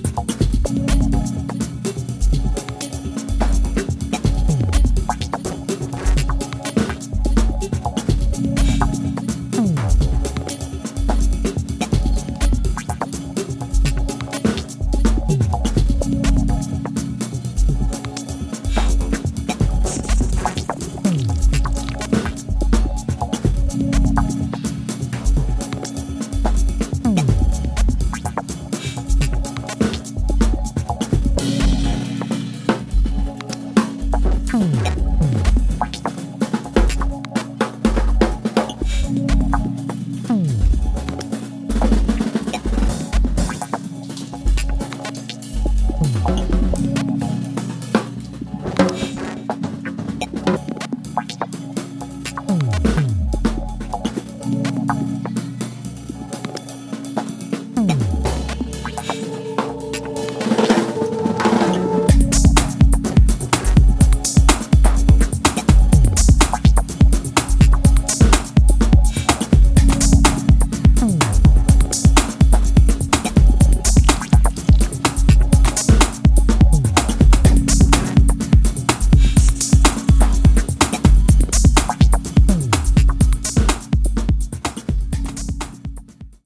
Bye. Boom.